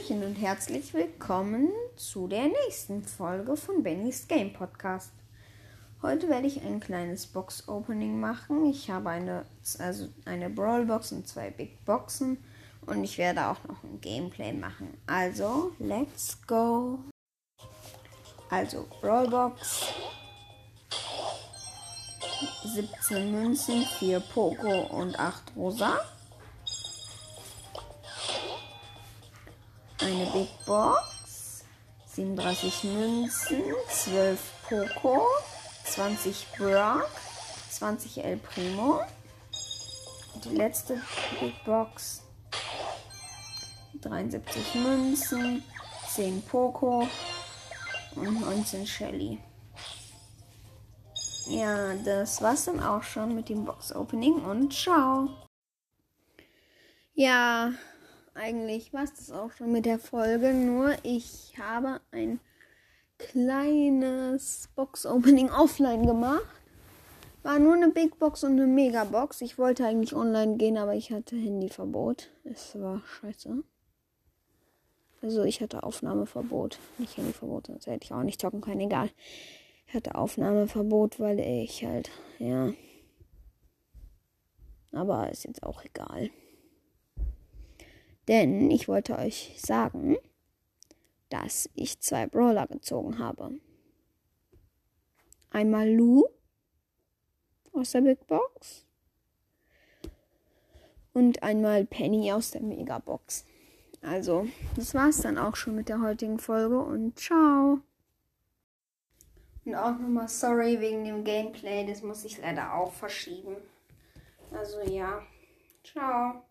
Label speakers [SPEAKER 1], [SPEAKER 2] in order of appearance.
[SPEAKER 1] Hallöchen und herzlich willkommen zu der nächsten Folge von Bennys Game Podcast. Heute werde ich ein kleines Box Opening machen. Ich habe eine, also eine Brawl Box und zwei Big Boxen und ich werde auch noch ein Gameplay machen. Also, let's go. Also, Brawl Box. 17 Münzen, 4 Poco und 8 Rosa. Eine Big Box, 37 Münzen, 12 Poco, 20 Brock, 20 El Primo. Die letzte Big Box, 73 Münzen, 10 Poco und 19 Shelly. Ja, das war's dann auch schon mit dem Box Opening und ciao. Ja, eigentlich war es das auch schon mit der Folge. Nur ich habe ein kleines Box-Opening offline gemacht. War nur eine Big Box und eine Mega Box. Ich wollte eigentlich online gehen, aber ich hatte Handyverbot. Es war scheiße. Also ich hatte Aufnahmeverbot. Nicht Handyverbot, sonst hätte ich auch nicht zocken können. Egal. Ich hatte Aufnahmeverbot, weil ich halt, ja. Aber ist jetzt auch egal. Denn ich wollte euch sagen, dass ich zwei Brawler gezogen habe. Einmal Lou aus der Big Box und einmal Penny aus der Megabox. Also, das war's dann auch schon mit der heutigen Folge und ciao. Und auch nochmal sorry wegen dem Gameplay, das muss ich leider auch verschieben. Also ja, ciao.